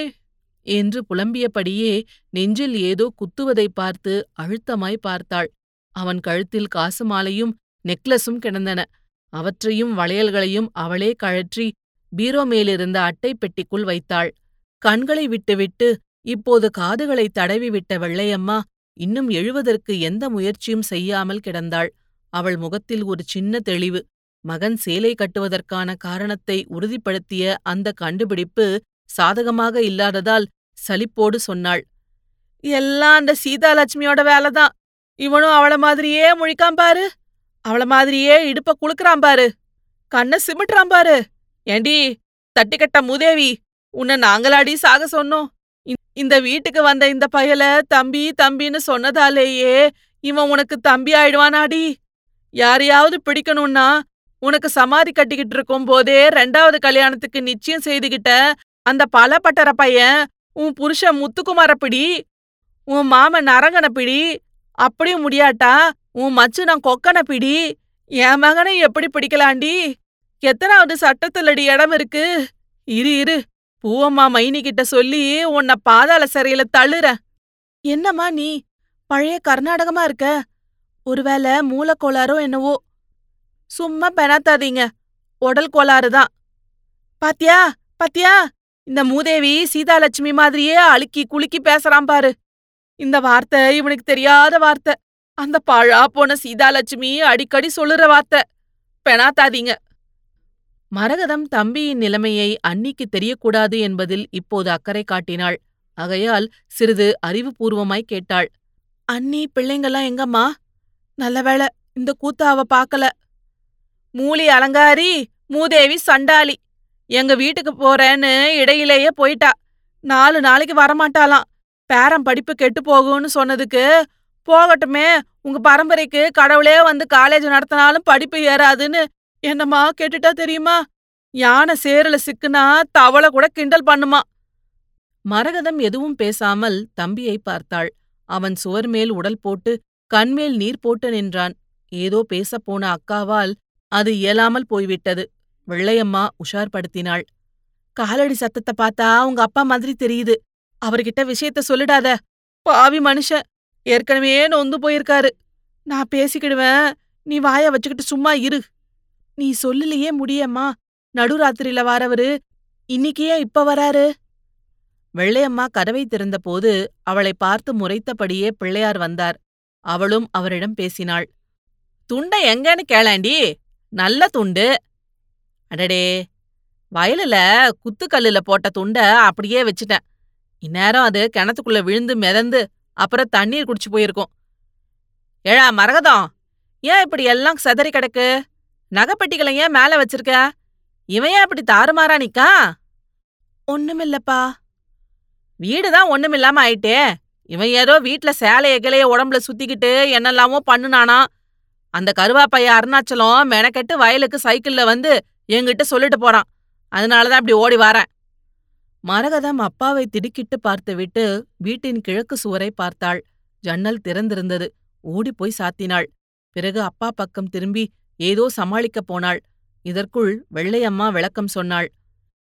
என்று புலம்பியபடியே நெஞ்சில் ஏதோ குத்துவதைப் பார்த்து அழுத்தமாய் பார்த்தாள். அவன் கழுத்தில் காசு மாலையும் நெக்லஸும் கிடந்தன. அவற்றையும் வளையல்களையும் அவளே கழற்றி பீரோ மேலிருந்த அட்டை பெட்டிக்குள் வைத்தாள். கண்களை விட்டுவிட்டு இப்போது காதுகளை தடவிவிட்ட வெள்ளையம்மா இன்னும் எழுவதற்கு எந்த முயற்சியும் செய்யாமல் கிடந்தாள். அவள் முகத்தில் ஒரு சின்ன தெளிவு. மகன் சேலை கட்டுவதற்கான காரணத்தை உறுதிப்படுத்திய அந்த கண்டுபிடிப்பு சாதகமாக இல்லாததால் சலிப்போடு சொன்னாள். எல்லாம் அந்த சீதாலட்சுமியோட வேலைதான். இவனும் அவள மாதிரியே முழிக்காம் பாரு. அவள மாதிரியே இடுப்ப குளுக்குறான் பாரு. கண்ண சிமிட்டுறான் பாரு. ஏண்டி தட்டிக்கட்ட மூதேவி உன்னை நாங்களாடி சாக சொன்னோம். இந்த வீட்டுக்கு வந்த இந்த பயல தம்பி தம்பின்னு சொன்னதாலேயே இவன் உனக்கு தம்பி ஆயிடுவானாடி. யாரையாவது பிடிக்கணும்னா உனக்கு சமாதி கட்டிக்கிட்டு இருக்கும் போதே ரெண்டாவது கல்யாணத்துக்கு நிச்சயம் செய்துகிட்ட அந்த பலப்பட்டற பையன் உன் புருஷன் முத்துக்குமார பிடி உன் மாமன் நரங்கன பிடி அப்படியும் முடியாட்டா? உன் மச்சு நான் கொக்கன பிடி. என் மகனை எப்படி பிடிக்கலாண்டி? எத்தனாவது சட்டத்துலடி இடம் இருக்கு? இரு இரு. பூவம்மா மைனி கிட்ட சொல்லி உன்னை பாதாள சிறையில தள்ளுறேன் என்னம்மா நீ? பழைய கர்நாடகமா இருக்க? ஒருவேளை மூலக்கோளாரோ என்னவோ? சும்மா பெணாத்தாதீங்க. உடல் கோளாறு தான். பாத்தியா? பாத்தியா? இந்த மூதேவி சீதாலட்சுமி மாதிரியே அழுக்கி குலுக்கி பேசுறான் பாரு. இந்த வார்த்தை இவனுக்கு தெரியாத வார்த்தை. அந்த பாழா போன சீதாலட்சுமி அடிக்கடி சொல்லுற வார்த்தை. பெணாத்தாதீங்க. மரகதம் தம்பியின் நிலைமையை அன்னிக்கு தெரியக்கூடாது என்பதில் இப்போது அக்கறை காட்டினாள். ஆகையால் சிறிது அறிவுபூர்வமாய் கேட்டாள். அண்ணி பிள்ளைங்கெல்லாம் எங்கம்மா? நல்ல வேளை இந்த கூத்த அவ பாக்கல. மூலி அலங்காரி மூதேவி சண்டாளி. எங்க வீட்டுக்கு போறேன்னு இடையிலேயே போயிட்டா. நாலு நாளைக்கு வரமாட்டாளாம். பேரம் படிப்பு கெட்டு போகும்னு சொன்னதுக்கு போகட்டுமே உங்க பரம்பரைக்கு கடவுளே வந்து காலேஜ் நடத்தினாலும் படிப்பு ஏறாதுன்னு என்னம்மா கேட்டுட்டா தெரியுமா? யானை சேருல சிக்குனா தவளை கூட கிண்டல் பண்ணுமா? மரகதம் எதுவும் பேசாமல் தம்பியை பார்த்தாள். அவன் சுவர் மேல் உடல் போட்டு கண்மேல் நீர் போட்டு நின்றான். ஏதோ பேசப் போன அக்காவால் அது இயலாமல் போய்விட்டது. வெள்ளையம்மா உஷார்படுத்தினாள். காலடி சத்தத்தை பார்த்தா உங்க அப்பா மாதிரி தெரியுது. அவர்கிட்ட விஷயத்த சொல்லிடாத. பாவி மனுஷன். ஏற்கனவே நொந்து போயிருக்காரு. நான் பேசிக்கிடுவேன். நீ வாய வச்சுக்கிட்டு சும்மா இரு. நீ சொல்லலையே முடியம்மா. நடுராத்திரியில வாரவரு. இன்னிக்கு ஏன் இப்ப வராரு? வெள்ளையம்மா கதவை திறந்தபோது அவளை பார்த்து முறைத்தபடியே பிள்ளையார் வந்தார். அவளும் அவரிடம் பேசினாள். துண்டை எங்கன்னு கேளாண்டி. நல்ல துண்டு. அடடே. வயலுல குத்துக்கல்லுல போட்ட துண்ட அப்படியே வச்சிட்டேன். இந்நேரம் அது கிணத்துக்குள்ள விழுந்து மிதந்து அப்புறம் தண்ணீர் குடிச்சு போயிருக்கும். ஏழா மரகதம் ஏன் இப்படி எல்லாம் செதறி கிடக்கு? நகைப்பெட்டிகளை ஏன் மேல வச்சிருக்க? இவன் ஏன் இப்படி தாறுமாறா நிக்கா? ஒண்ணுமில்லப்பா. வீடுதான் ஒண்ணுமில்லாம ஆயிட்டே. இவன் ஏதோ வீட்ல சேலைய கிளைய உடம்புல சுத்திக்கிட்டு என்னெல்லாமோ பண்ணுனானா. அந்த கருவாப்பைய அருணாச்சலம் மெனக்கெட்டு வயலுக்கு சைக்கிள்ல வந்து என்கிட்ட சொல்லிட்டு போறான். அதனாலதான் இப்படி ஓடி வாரேன். மரகதம் அப்பாவை திடுக்கிட்டு பார்த்துவிட்டு வீட்டின் கிழக்கு சுவரை பார்த்தாள். ஜன்னல் திறந்திருந்தது. ஓடிப்போய் சாத்தினாள். பிறகு அப்பா பக்கம் திரும்பி ஏதோ சமாளிக்கப் போனாள். இதற்குள் வெள்ளையம்மா விளக்கம் சொன்னாள்.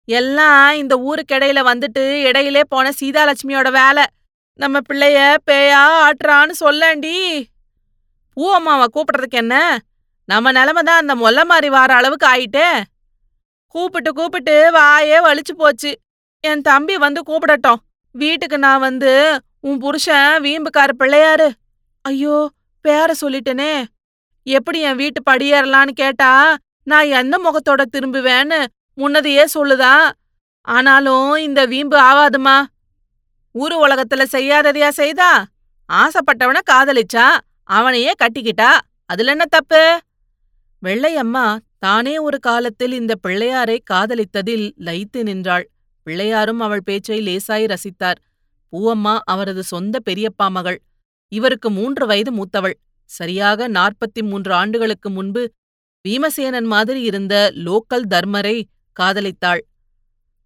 எல்லாம் இந்த ஊருக்கிடையில வந்துட்டு இடையிலே போன சீதாலட்சுமியோட வேலை. நம்ம பிள்ளைய பேயா ஆட்டுறான்னு சொல்லண்டி பூவம்மாவை கூப்பிடுறதுக்கு என்ன? நம்ம நிலமை தான் அந்த மொல்ல மாதிரி வார அளவுக்கு ஆயிட்டே. கூப்பிட்டு கூப்பிட்டு வாயே வலிச்சு போச்சு. என் தம்பி வந்து கூப்பிடட்டும். வீட்டுக்கு நான் வந்து உன் புருஷன் வீம்புக்கார பிள்ளையாரு. ஐயோ பேர சொல்லிட்டனே. எப்படி என் வீட்டு படியேறலான்னு கேட்டா நான் என்ன முகத்தோட திரும்புவேன்னு முன்னதையே சொல்லுதான் ஆனாலும் இந்த வீம்பு ஆவாதுமா? ஊரு உலகத்துல செய்யாததையா செய்தா? ஆசைப்பட்டவன காதலிச்சா? அவனையே கட்டிக்கிட்டா? அதுல என்ன தப்பு? வெள்ளையம்மா தானே ஒரு காலத்தில் இந்த பிள்ளையாரை காதலித்ததில் லயித்து நின்றாள். பிள்ளையாரும் அவள் பேச்சை லேசாய் ரசித்தார். பூவம்மா அவரது சொந்த பெரியப்பா மகள். இவருக்கு மூன்று வயது மூத்தவள். சரியாக நாற்பத்தி மூன்று ஆண்டுகளுக்கு முன்பு பீமசேனன் மாதிரி இருந்த லோக்கல் தர்மரை காதலித்தாள்.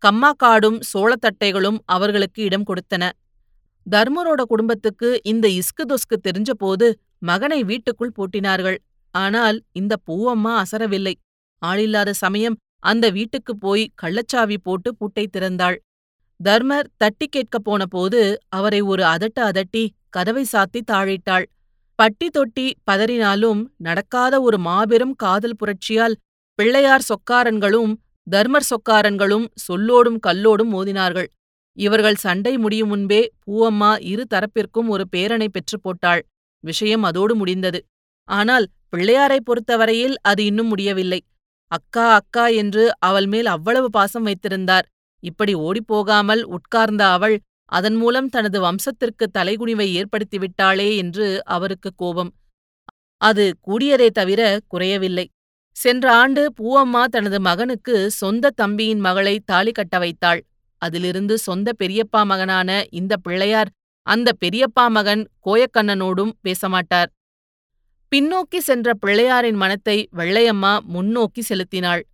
கம்மாக்காடும் சோளத்தட்டைகளும் அவர்களுக்கு இடம் கொடுத்தன. தர்மரோட குடும்பத்துக்கு இந்த இஸ்கு தொஸ்கு தெரிஞ்சபோது மகனை வீட்டுக்குள் பூட்டினார்கள். ஆனால் இந்த பூவம்மா அசரவில்லை. ஆளில்லாத சமயம் அந்த வீட்டுக்குப் போய் கள்ளச்சாவி போட்டு பூட்டை திறந்தாள். தர்மர் தட்டி கேட்கப் போனபோது அவரை ஒரு அதட்ட அதட்டி கதவை சாத்தி தாழிட்டாள். பட்டி தொட்டி பதறினாலும் நடக்காத ஒரு மாபெரும் காதல் புரட்சியால் பிள்ளையார் சொக்காரன்களும் தர்மர் சொக்காரன்களும் சொல்லோடும் கல்லோடும் மோதினார்கள். இவர்கள் சண்டை முடியும் முன்பே பூவம்மா இரு தரப்பிற்கும் ஒரு பேரனை பெற்றுப் போட்டாள். விஷயம் அதோடு முடிந்தது. ஆனால் பிள்ளையாரைப் பொறுத்தவரையில் அது இன்னும் முடியவில்லை. அக்கா அக்கா என்று அவள் மேல் அவ்வளவு பாசம் வைத்திருந்தார். இப்படி ஓடிப்போகாமல் உட்கார்ந்த அவள் அதன் மூலம் தனது வம்சத்திற்கு தலைகுனிவை ஏற்படுத்திவிட்டாளே என்று அவருக்கு கோபம். அது கூடியதே தவிர குறையவில்லை. சென்ற ஆண்டு பூவம்மா தனது மகனுக்கு சொந்த தம்பியின் மகளை தாலி கட்ட வைத்தாள். அதிலிருந்து சொந்த பெரியப்பா மகனான இந்த பிள்ளையார் அந்த பெரியப்பா மகன் கோயக்கண்ணனோடும் பேசமாட்டார். பின்னோக்கி சென்ற பிள்ளையாரின் மனத்தை வெள்ளையம்மா முன்னோக்கி செலுத்தினாள்.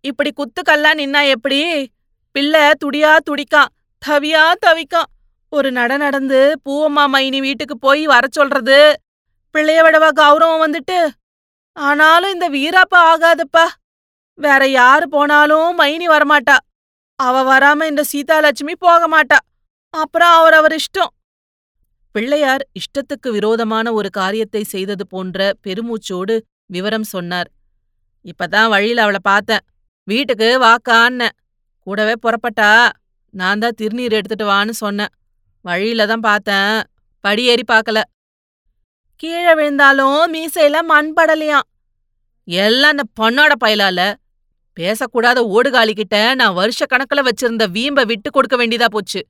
இப்படி குத்துக்கல்லா நின்னா எப்படி? பிள்ளை துடியா துடிக்கான் தவியா தவிக்கான் ஒரு நட நடந்து பூவம்மா மைனி வீட்டுக்கு போய் வர சொல்றது. பிள்ளைய விடவா கௌரவம் வந்துட்டு? ஆனாலும் இந்த வீராப்பா ஆகாதுப்பா. வேற யாரு போனாலும் மைனி வரமாட்டா. அவ வராம இந்த சீதாலட்சுமி போக மாட்டா. அப்புறம் அவர் அவர் இஷ்டம். பிள்ளையார் இஷ்டத்துக்கு விரோதமான ஒரு காரியத்தை செய்தது போன்ற பெருமூச்சோடு விவரம் சொன்னார். இப்பதான் வழியில அவளை பார்த்தேன். வீட்டுக்கு வாக்கான்ன கூடவே புறப்பட்டா? நான் தான் திருநீர் எடுத்துட்டு வான்னு சொன்னேன். வழியில தான் பார்த்தேன். படியேறி பார்க்கல. கீழே விழுந்தாலும் மீசையில மண் படலையாம். எல்லாம் அந்த பொண்ணோட பயலால. பேசக்கூடாத ஓடுகாலிக்கிட்ட நான் வருஷ கணக்குல வச்சிருந்த வீம்ப விட்டு கொடுக்க வேண்டியதா போச்சு.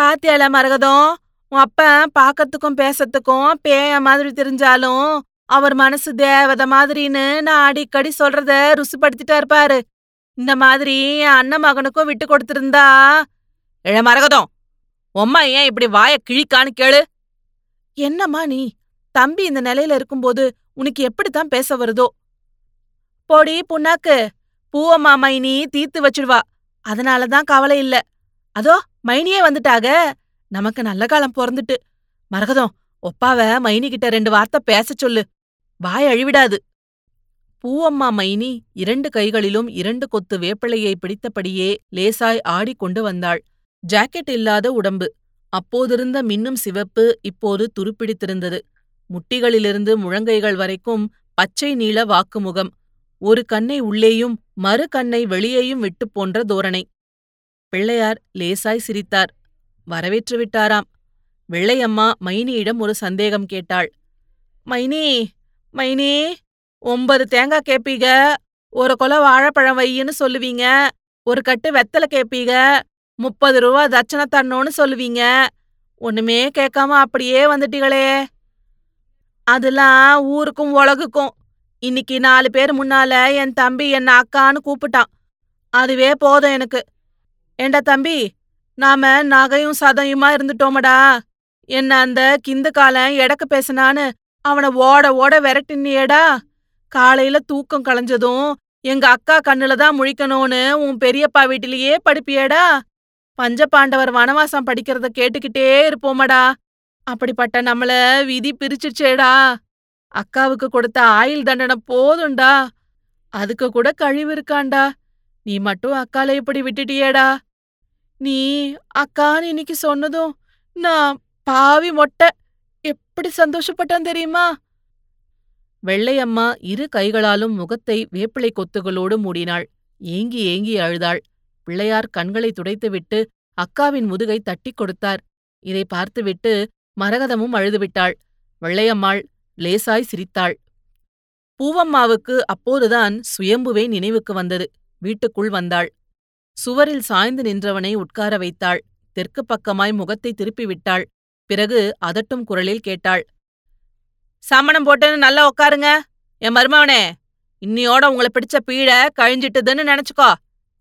பாத்தியால மரகதம்? உன் அப்பன் பாக்கத்துக்கும் பேசத்துக்கும் பேய மாதிரி தெரிஞ்சாலும் அவர் மனசு தேவத மாதிரின்னு நான் அடிக்கடி சொல்றத ருசிப்படுத்திட்டா இருப்பாரு இந்த மாதிரி என் அண்ணன் மகனுக்கும் விட்டு கொடுத்திருந்தா. இழ மரகதம் உம்மா ஏன் இப்படி வாய கிழிக்கான்னு கேளு. என்னம்மா நீ தம்பி இந்த நிலையில இருக்கும்போது உனக்கு எப்படித்தான் பேச வருதோ? போடி புண்ணாக்கு பூவம்மா மைனி தீர்த்து வச்சிடுவா. அதனாலதான் கவலை இல்ல. அதோ மைனியே வந்துட்டாக. நமக்கு நல்ல காலம் பொறந்துட்டு. மரகதம் ஒப்பாவ மைனி கிட்ட ரெண்டு வார்த்தை பேச சொல்லு. வாய் அழிவிடாது. பூவம்மா மைனி இரண்டு கைகளிலும் இரண்டு கொத்து வேப்பிளையை பிடித்தபடியே லேசாய் ஆடிக்கொண்டு வந்தாள். ஜாக்கெட் இல்லாத உடம்பு. அப்போதிருந்த மின்னும் சிவப்பு இப்போது துருப்பிடித்திருந்தது. முட்டிகளிலிருந்து முழங்கைகள் வரைக்கும் பச்சை நீள வாக்குமுகம். ஒரு கண்ணை உள்ளேயும் மறு கண்ணை வெளியேயும் விட்டு போன்ற தோரணை. பிள்ளையார் லேசாய் சிரித்தார். வரவேற்று விட்டாராம். வெள்ளையம்மா மைனியிடம் ஒரு சந்தேகம் கேட்டாள். மைனி மைனி ஒன்பது தேங்காய் கேப்பீங்க ஒரு கொலை வாழைப்பழம் வையின்னு சொல்லுவீங்க. ஒரு கட்டு வெத்தலை கேப்பீங்க முப்பது ரூபா தட்சணை தண்ணோன்னு சொல்லுவீங்க. ஒண்ணுமே கேட்காம அப்படியே வந்துட்டீங்களே. அதெல்லாம் ஊருக்கும் உலகுக்கும். இன்னைக்கு நாலு பேர் முன்னால என் தம்பி என்ன அக்கான்னு கூப்பிட்டான். அதுவே போதும் எனக்கு. ஏண்டா தம்பி நாம நகையும் சதையுமா இருந்துட்டோமடா. என்ன அந்த கிந்து காலன் எடக்கு பேசினான்னு அவனை ஓட ஓட விரட்டினியேடா. காலையில தூக்கம் களைஞ்சதும் எங்க அக்கா கண்ணுல தான் முழிக்கணும்னு உன் பெரியப்பா வீட்டிலேயே படுப்பியேடா. பஞ்சபாண்டவர் வனவாசம் படிக்கிறத கேட்டுக்கிட்டே இருப்போமடா. அப்படிப்பட்ட நம்மள விதி பிரிச்சிருச்சேடா. அக்காவுக்கு கொடுத்த ஆயுள் தண்டனை போதும்டா. அதுக்கு கூட கழிவு இருக்காண்டா. நீ மட்டும் அக்கால இப்படி விட்டுட்டியேடா. நீ அக்கான்னு இன்னைக்கு சொன்னதும் நான் பாவி மொட்டை எப்படி சந்தோஷப்பட்டான் தெரியுமா வெள்ளையம்மா இரு கைகளாலும் முகத்தை வேப்பிலை கொத்துகளோடு மூடினாள் ஏங்கி ஏங்கி அழுதாள் பிள்ளையார் கண்களை துடைத்துவிட்டு அக்காவின் முதுகை தட்டிக் கொடுத்தார் இதை பார்த்துவிட்டு மரகதமும் அழுதுவிட்டாள் வெள்ளையம்மாள் லேசாய் சிரித்தாள் பூவம்மாவுக்கு அப்போதுதான் சுயம்புவே நினைவுக்கு வந்தது வீட்டுக்குள் வந்தாள் சுவரில் சாய்ந்து நின்றவனை உட்கார வைத்தாள். தெற்கு பக்கமாய் முகத்தை திருப்பிவிட்டாள். பிறகு அதட்டும் குரலில் கேட்டாள். சமணம் போட்டுன்னு நல்லா உக்காருங்க என் மருமவனே இன்னியோட உங்களை பிடிச்ச பீட கழிஞ்சிட்டுதுன்னு நினைச்சுக்கோ.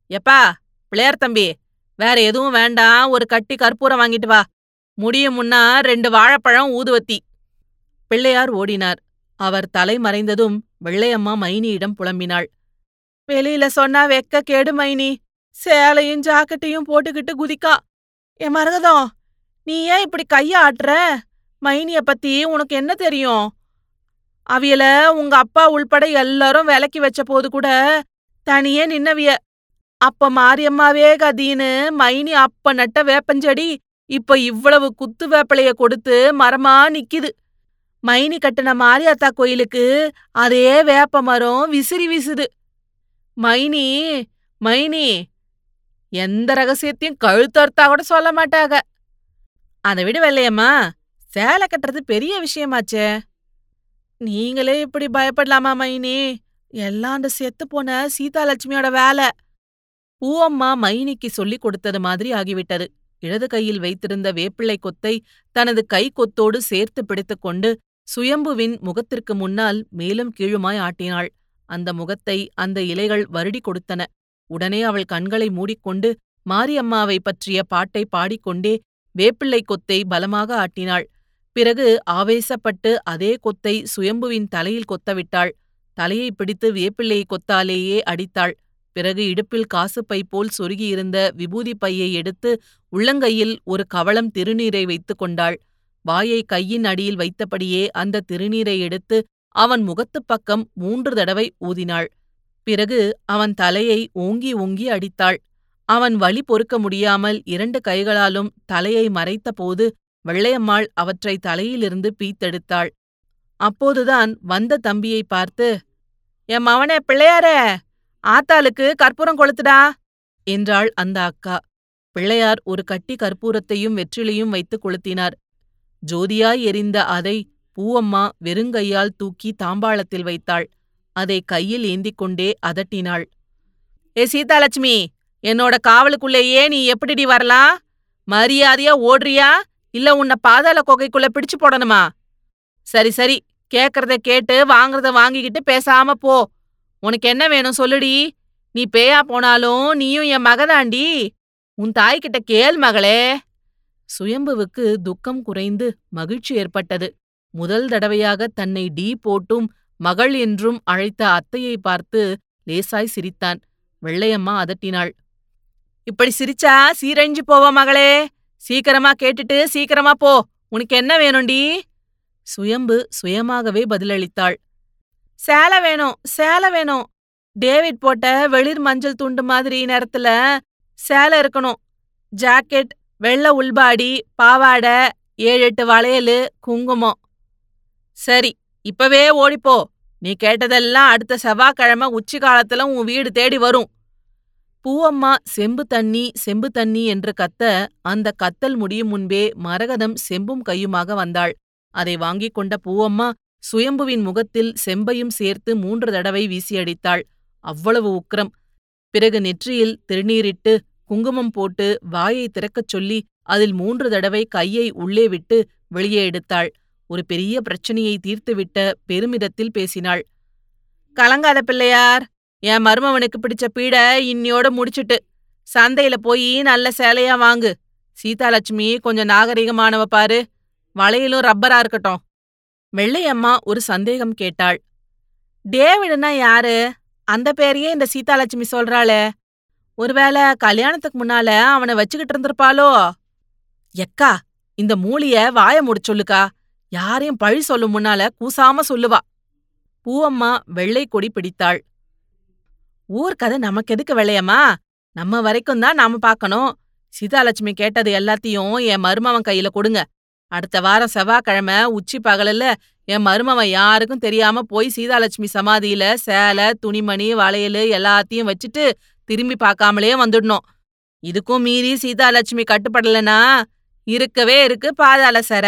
எப்பா பிள்ளையார் தம்பி வேற எதுவும் வேண்டாம். ஒரு கட்டி கற்பூரம் வாங்கிட்டு வா. முடியும் முன்னா ரெண்டு வாழைப்பழம் ஊதுவத்தி. பிள்ளையார் ஓடினார். அவர் தலை மறைந்ததும் வெள்ளையம்மா மைனியிடம் புலம்பினாள். வெளியில சொன்னா வெக்க கேடு மைனி. சேலையும் ஜாக்கெட்டையும் போட்டுக்கிட்டு குதிக்கா. என் மரகதம் நீ ஏன் இப்படி கைய ஆட்டுற மைனிய பத்தி உனக்கு என்ன தெரியும்? அவியல உங்க அப்பா உள்பட எல்லாரும் விலக்கி வச்ச போது கூட தனியே நின்னவிய. அப்ப மாரியம்மாவே கதின்னு மைனி அப்ப நட்ட வேப்பஞ்செடி இப்ப இவ்வளவு குத்து வேப்பலைய கொடுத்து மரமா நிக்கிது. மைனி கட்டின மாரியாத்தா கோயிலுக்கு அதே வேப்ப மரம் விசிறி வீசுது. மைனி மைனி எந்த ரகசியத்தையும் கழுத்தறுத்தா கூட சொல்ல மாட்டாக. அதை விட வெள்ளையம்மா சேலை கட்டுறது பெரிய விஷயமாச்சே. நீங்களே இப்படி பயப்படலாமா மைனி எல்லாம் அந்த செத்து போன சீதாலட்சுமியோட வேலை. பூவம்மா மைனிக்கு சொல்லிக் கொடுத்தது மாதிரி ஆகிவிட்டது. இடது கையில் வைத்திருந்த வேப்பிள்ளை கொத்தை தனது கை கொத்தோடு சேர்த்து பிடித்துக்கொண்டு சுயம்புவின் முகத்திற்கு முன்னால் மேலும் கீழுமாய் ஆட்டினாள். அந்த முகத்தை அந்த இலைகள் வருடி கொடுத்தன. உடனே அவள் கண்களை மூடிக்கொண்டு மாரியம்மாவை பற்றிய பாட்டை பாடிக்கொண்டே வேப்பிள்ளை கொத்தை பலமாக ஆட்டினாள். பிறகு ஆவேசப்பட்டு அதே கொத்தை சுயம்புவின் தலையில் கொத்தவிட்டாள். தலையை பிடித்து வேப்பிள்ளையை கொத்தாலேயே அடித்தாள். பிறகு இடுப்பில் காசுப்பை போல் சொருகியிருந்த விபூதி பையை எடுத்து உள்ளங்கையில் ஒரு கவளம் திருநீரை வைத்துக் கொண்டாள். வாயை கையின் அடியில் வைத்தபடியே அந்த திருநீரை எடுத்து அவன் முகத்துப் பக்கம் மூன்று தடவை ஊதினாள். பிறகு அவன் தலையை ஓங்கி ஓங்கி அடித்தாள். அவன் வலி பொறுக்க முடியாமல் இரண்டு கைகளாலும் தலையை மறைத்தபோது வெள்ளையம்மாள் அவற்றை தலையிலிருந்து பீத்தெடுத்தாள். அப்போதுதான் வந்த தம்பியை பார்த்து என் மவனே பிள்ளையாரே ஆத்தாளுக்கு கற்பூரம் கொளுத்துடா என்றாள் அந்த அக்கா. பிள்ளையார் ஒரு கட்டி கற்பூரத்தையும் வெற்றிலையும் வைத்து கொளுத்தினார். ஜோதியாய் எரிந்த அதை பூவம்மா வெறுங்கையால் தூக்கி தாம்பாளத்தில் வைத்தாள். அதை கையில் ஏந்திக் கொண்டே அதட்டினாள். ஏ சீதாலட்சுமி என்னோட காவலுக்குள்ளேயே நீ எப்படிடி வரலாம் மரியாதையா ஓடுறியா? இல்ல உன்னை பாதாள கொகைக்குள்ள பிடிச்சு போடணுமா? சரி சரி கேக்கறத கேட்டு வாங்குறத வாங்கிக்கிட்டு பேசாம போ. உனக்கு என்ன வேணும் சொல்லுடி? நீ பேயா போனாலும் நீயும் என் மகதாண்டி உன் தாய்கிட்ட கேள் மகளே. சுயம்புவுக்கு துக்கம் குறைந்து மகிழ்ச்சி ஏற்பட்டது. முதல் தடவையாக தன்னை டீ போட்டும் மகள் என்றும் அழைத்த அத்தையை பார்த்து லேசாய் சிரித்தான். வெள்ளையம்மா அதட்டினாள். இப்படி சிரிச்சா சீரழிஞ்சு போவ மகளே. சீக்கிரமா கேட்டுட்டு சீக்கிரமா போ. உனக்கு என்ன வேணும்டி? சுயம்பு சுயமாகவே பதிலளித்தாள். சேலை வேணும் சேலை வேணும். டேவிட் போட்ட வெளிர் மஞ்சள் துண்டு மாதிரி நேரத்துல சேலை இருக்கணும். ஜாக்கெட் வெள்ளை உள்பாடி பாவாடை ஏழு எட்டு வளையலு குங்குமம். சரி இப்பவே ஓடிப்போ. நீ கேட்டதெல்லாம் அடுத்த செவ்வாய்க்கிழமை உச்சி காலத்துல உன் வீடு தேடி வரும். பூவம்மா செம்பு தண்ணி செம்பு தண்ணி என்று கத்த அந்த கத்தல் முடியும் முன்பே மரகதம் செம்பும் கையுமாக வந்தாள். அதை வாங்கிக் கொண்ட பூவம்மா சுயம்புவின் முகத்தில் செம்பையும் சேர்த்து மூன்று தடவை வீசியடித்தாள் அவ்வளவு உக்கிரம். பிறகு நெற்றியில் திருநீரிட்டு குங்குமம் போட்டு வாயை திறக்கச் சொல்லி அதில் மூன்று தடவை கையை உள்ளே விட்டு வெளியே எடுத்தாள். ஒரு பெரிய பிரச்சனையை தீர்த்துவிட்ட பெருமிதத்தில் பேசினாள். கலங்காத பிள்ளையார் என் மருமவனுக்கு பிடிச்ச பீட இன்னியோட முடிச்சிட்டு சந்தையில போய் நல்ல சேலையா வாங்கு. சீதாலட்சுமி கொஞ்சம் நாகரிகமானவ பாரு வளையலும் ரப்பரா இருக்கட்டும். வெள்ளையம்மா ஒரு சந்தேகம் கேட்டாள். டேவிடுனா யாரு? அந்த பேரையே இந்த சீதாலட்சுமி சொல்றாளே. ஒருவேளை கல்யாணத்துக்கு முன்னால அவனை வச்சுக்கிட்டு இருந்திருப்பாளோ? எக்கா இந்த மூலிய வாய முடிச்சொல்லுக்கா யாரையும் பழி சொல்லும் முன்னால கூசாம சொல்லுவா. பூவம்மா வெள்ளை கொடி பிடித்தாள். ஊர் கதை நமக்கு எதுக்கு வெள்ளையம்மா? நம்ம வரைக்கும் தான் நாம பாக்கணும் சீதாலட்சுமி கேட்டது எல்லாத்தையும் என் மருமவன் கையில கொடுங்க. அடுத்த வாரம் செவ்வாய்க்கிழமை உச்சி பகலில் என் மருமவன் யாருக்கும் தெரியாம போய் சீதாலட்சுமி சமாதியில சேலை துணிமணி வளையல் எல்லாத்தையும் வச்சுட்டு திரும்பி பார்க்காமலே வந்துடணும். இதுக்கும் மீறி சீதாலட்சுமி கட்டுப்படலனா இருக்கவே இருக்கு பாதாள சர.